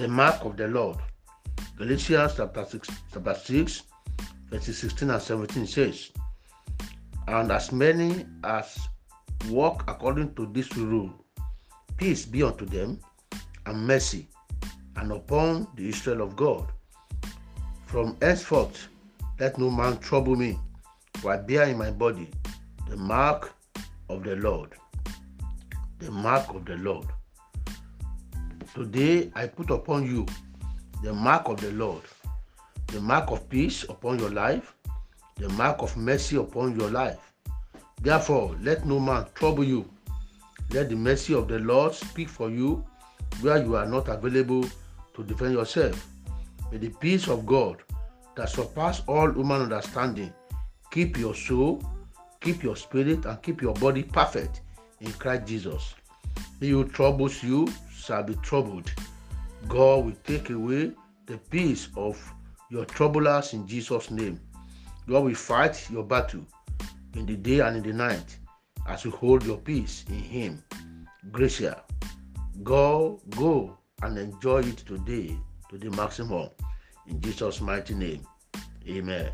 the mark of the Lord. Galatians chapter 6, chapter 6 verses 16 and 17 says, And as many as walk according to this rule, peace be unto them, and mercy, and upon the Israel of God. From henceforth, let no man trouble me, for I bear in my body the mark of the Lord. The mark of the Lord. Today I put upon you the mark of the Lord, the mark of peace upon your life, the mark of mercy upon your life. Therefore, let no man trouble you. Let the mercy of the Lord speak for you where you are not available to defend yourself. May the peace of God that surpasses all human understanding keep your soul, keep your spirit, and keep your body perfect in Christ Jesus. He who troubles you shall be troubled. God will take away the peace of your troublers in Jesus' name. God will fight your battle in the day and in the night as you hold your peace in Him. Gracia, go, go and enjoy it today to the maximum. In Jesus' mighty name, amen.